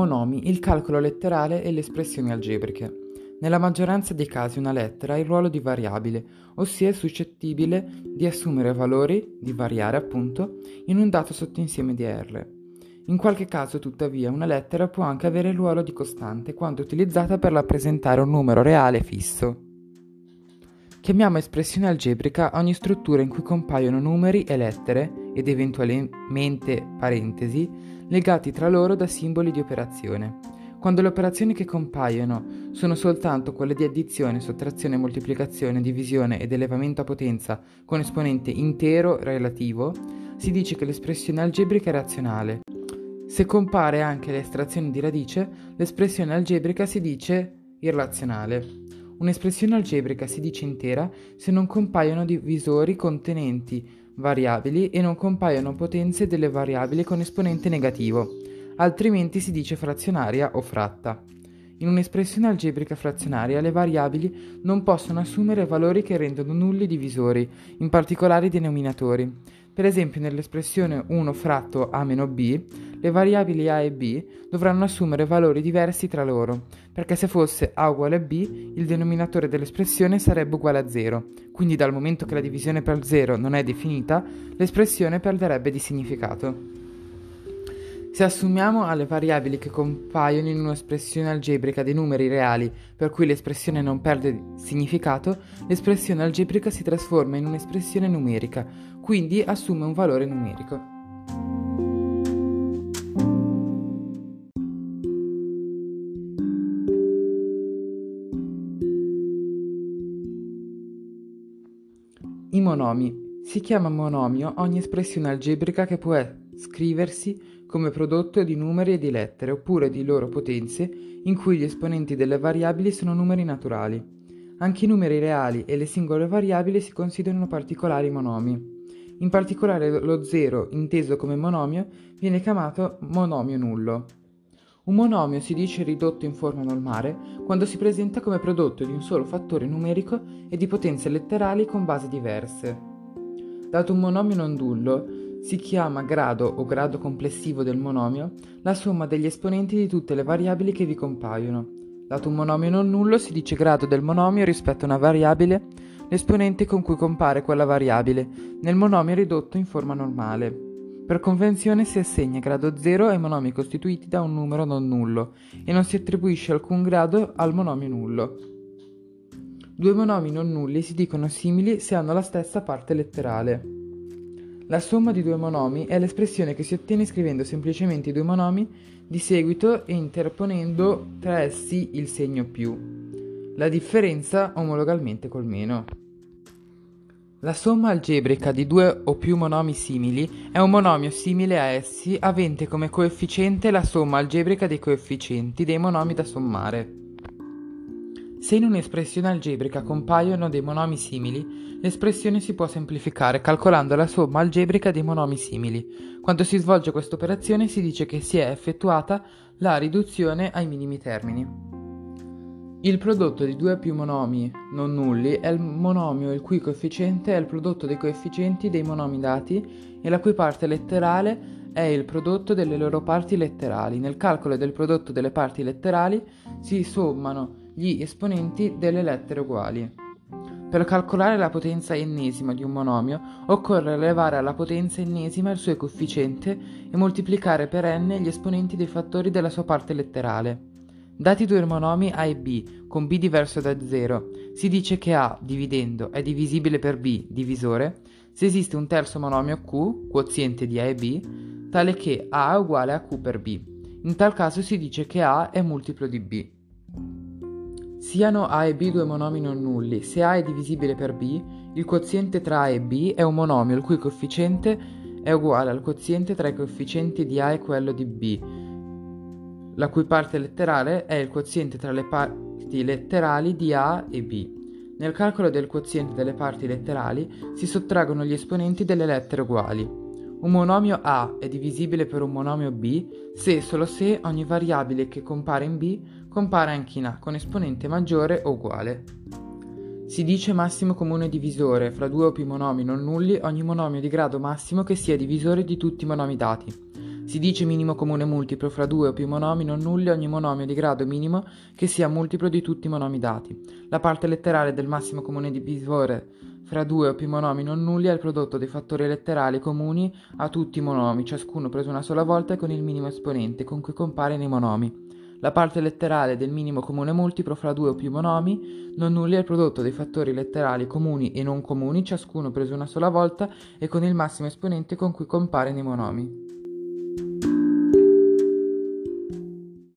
monomi il calcolo letterale e le espressioni algebriche. Nella maggioranza dei casi una lettera ha il ruolo di variabile, ossia è suscettibile di assumere valori, di variare appunto, in un dato sottoinsieme di R. In qualche caso, tuttavia, una lettera può anche avere il ruolo di costante quando utilizzata per rappresentare un numero reale fisso. Chiamiamo espressione algebrica ogni struttura in cui compaiono numeri e lettere, ed eventualmente parentesi, legati tra loro da simboli di operazione. Quando le operazioni che compaiono sono soltanto quelle di addizione, sottrazione, moltiplicazione, divisione ed elevamento a potenza con esponente intero relativo, si dice che l'espressione algebrica è razionale. Se compare anche l'estrazione di radice, l'espressione algebrica si dice irrazionale. Un'espressione algebrica si dice intera se non compaiono divisori contenenti variabili e non compaiono potenze delle variabili con esponente negativo, altrimenti si dice frazionaria o fratta. In un'espressione algebrica frazionaria le variabili non possono assumere valori che rendono nulli i divisori, in particolare i denominatori. Per esempio nell'espressione 1 fratto a meno b, le variabili a e b dovranno assumere valori diversi tra loro, perché se fosse a uguale a b, il denominatore dell'espressione sarebbe uguale a 0, quindi dal momento che la divisione per 0 non è definita, l'espressione perderebbe di significato. Se assumiamo alle variabili che compaiono in un'espressione algebrica dei numeri reali, per cui l'espressione non perde significato, l'espressione algebrica si trasforma in un'espressione numerica, quindi assume un valore numerico. I monomi. Si chiama monomio ogni espressione algebrica che può scriversi come prodotto di numeri e di lettere oppure di loro potenze in cui gli esponenti delle variabili sono numeri naturali. Anche i numeri reali e le singole variabili si considerano particolari monomi. In particolare lo zero, inteso come monomio, viene chiamato monomio nullo. Un monomio si dice ridotto in forma normale quando si presenta come prodotto di un solo fattore numerico e di potenze letterali con basi diverse. Dato un monomio non nullo, si chiama grado o grado complessivo del monomio la somma degli esponenti di tutte le variabili che vi compaiono. Dato un monomio non nullo si dice grado del monomio rispetto a una variabile, l'esponente con cui compare quella variabile, nel monomio ridotto in forma normale. Per convenzione si assegna grado 0 ai monomi costituiti da un numero non nullo e non si attribuisce alcun grado al monomio nullo. Due monomi non nulli si dicono simili se hanno la stessa parte letterale. La somma di due monomi è l'espressione che si ottiene scrivendo semplicemente i due monomi di seguito e interponendo tra essi il segno più. La differenza omologalmente col meno. La somma algebrica di due o più monomi simili è un monomio simile a essi avente come coefficiente la somma algebrica dei coefficienti dei monomi da sommare. Se in un'espressione algebrica compaiono dei monomi simili, l'espressione si può semplificare calcolando la somma algebrica dei monomi simili. Quando si svolge questa operazione si dice che si è effettuata la riduzione ai minimi termini. Il prodotto di due più monomi non nulli è il monomio il cui coefficiente è il prodotto dei coefficienti dei monomi dati e la cui parte letterale è il prodotto delle loro parti letterali. Nel calcolo del prodotto delle parti letterali si sommano gli esponenti delle lettere uguali. Per calcolare la potenza ennesima di un monomio occorre elevare alla potenza ennesima il suo coefficiente e moltiplicare per n gli esponenti dei fattori della sua parte letterale. Dati due monomi A e B con B diverso da 0, si dice che A, dividendo, è divisibile per B, divisore, se esiste un terzo monomio Q, quoziente di A e B, tale che A è uguale a Q per B. In tal caso si dice che A è multiplo di B. Siano A e B due monomi non nulli. Se A è divisibile per B, il quoziente tra A e B è un monomio il cui coefficiente è uguale al quoziente tra i coefficienti di A e quello di B, la cui parte letterale è il quoziente tra le parti letterali di A e B. Nel calcolo del quoziente delle parti letterali si sottraggono gli esponenti delle lettere uguali. Un monomio A è divisibile per un monomio B se e solo se ogni variabile che compare in B compare anche in A con esponente maggiore o uguale. Si dice massimo comune divisore fra due o più monomi non nulli ogni monomio di grado massimo che sia divisore di tutti i monomi dati. Si dice minimo comune multiplo fra due o più monomi non nulli ogni monomio di grado minimo che sia multiplo di tutti i monomi dati. La parte letterale del massimo comune divisore fra due o più monomi non nulli è il prodotto dei fattori letterali comuni a tutti i monomi, ciascuno preso una sola volta e con il minimo esponente con cui compare nei monomi. La parte letterale del minimo comune multiplo fra due o più monomi non nulli è il prodotto dei fattori letterali comuni e non comuni, ciascuno preso una sola volta e con il massimo esponente con cui compare nei monomi.